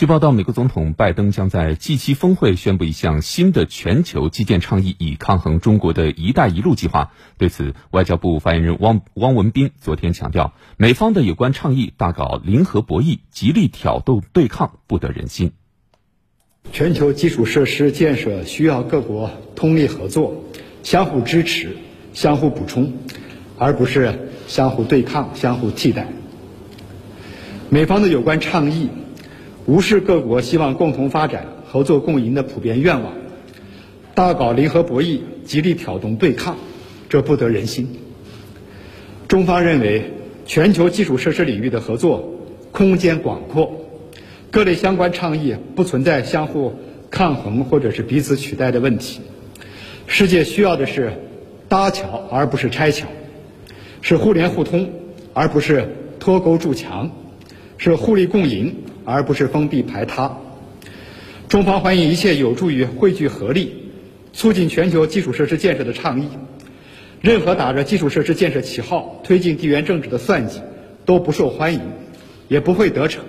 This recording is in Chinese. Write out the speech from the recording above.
据报道，美国总统拜登将在 G7 峰会宣布一项新的全球基建倡议，以抗衡中国的一带一路计划。对此，外交部发言人汪汪文斌昨天强调，美方的有关倡议大搞零和博弈，极力挑逗对抗，不得人心。全球基础设施建设需要各国通力合作，相互支持、相互补充，而不是相互对抗、相互替代。美方的有关倡议。无视各国希望共同发展、合作共赢的普遍愿望，大搞零和博弈，极力挑动对抗，这不得人心。中方认为，全球基础设施领域的合作空间广阔，各类相关倡议不存在相互抗衡或者是彼此取代的问题。世界需要的是搭桥而不是拆桥，是互联互通而不是脱钩筑墙，是互利共赢。而不是封闭排他。中方欢迎一切有助于汇聚合力、促进全球基础设施建设的倡议。任何打着基础设施建设旗号推进地缘政治的算计，都不受欢迎，也不会得逞。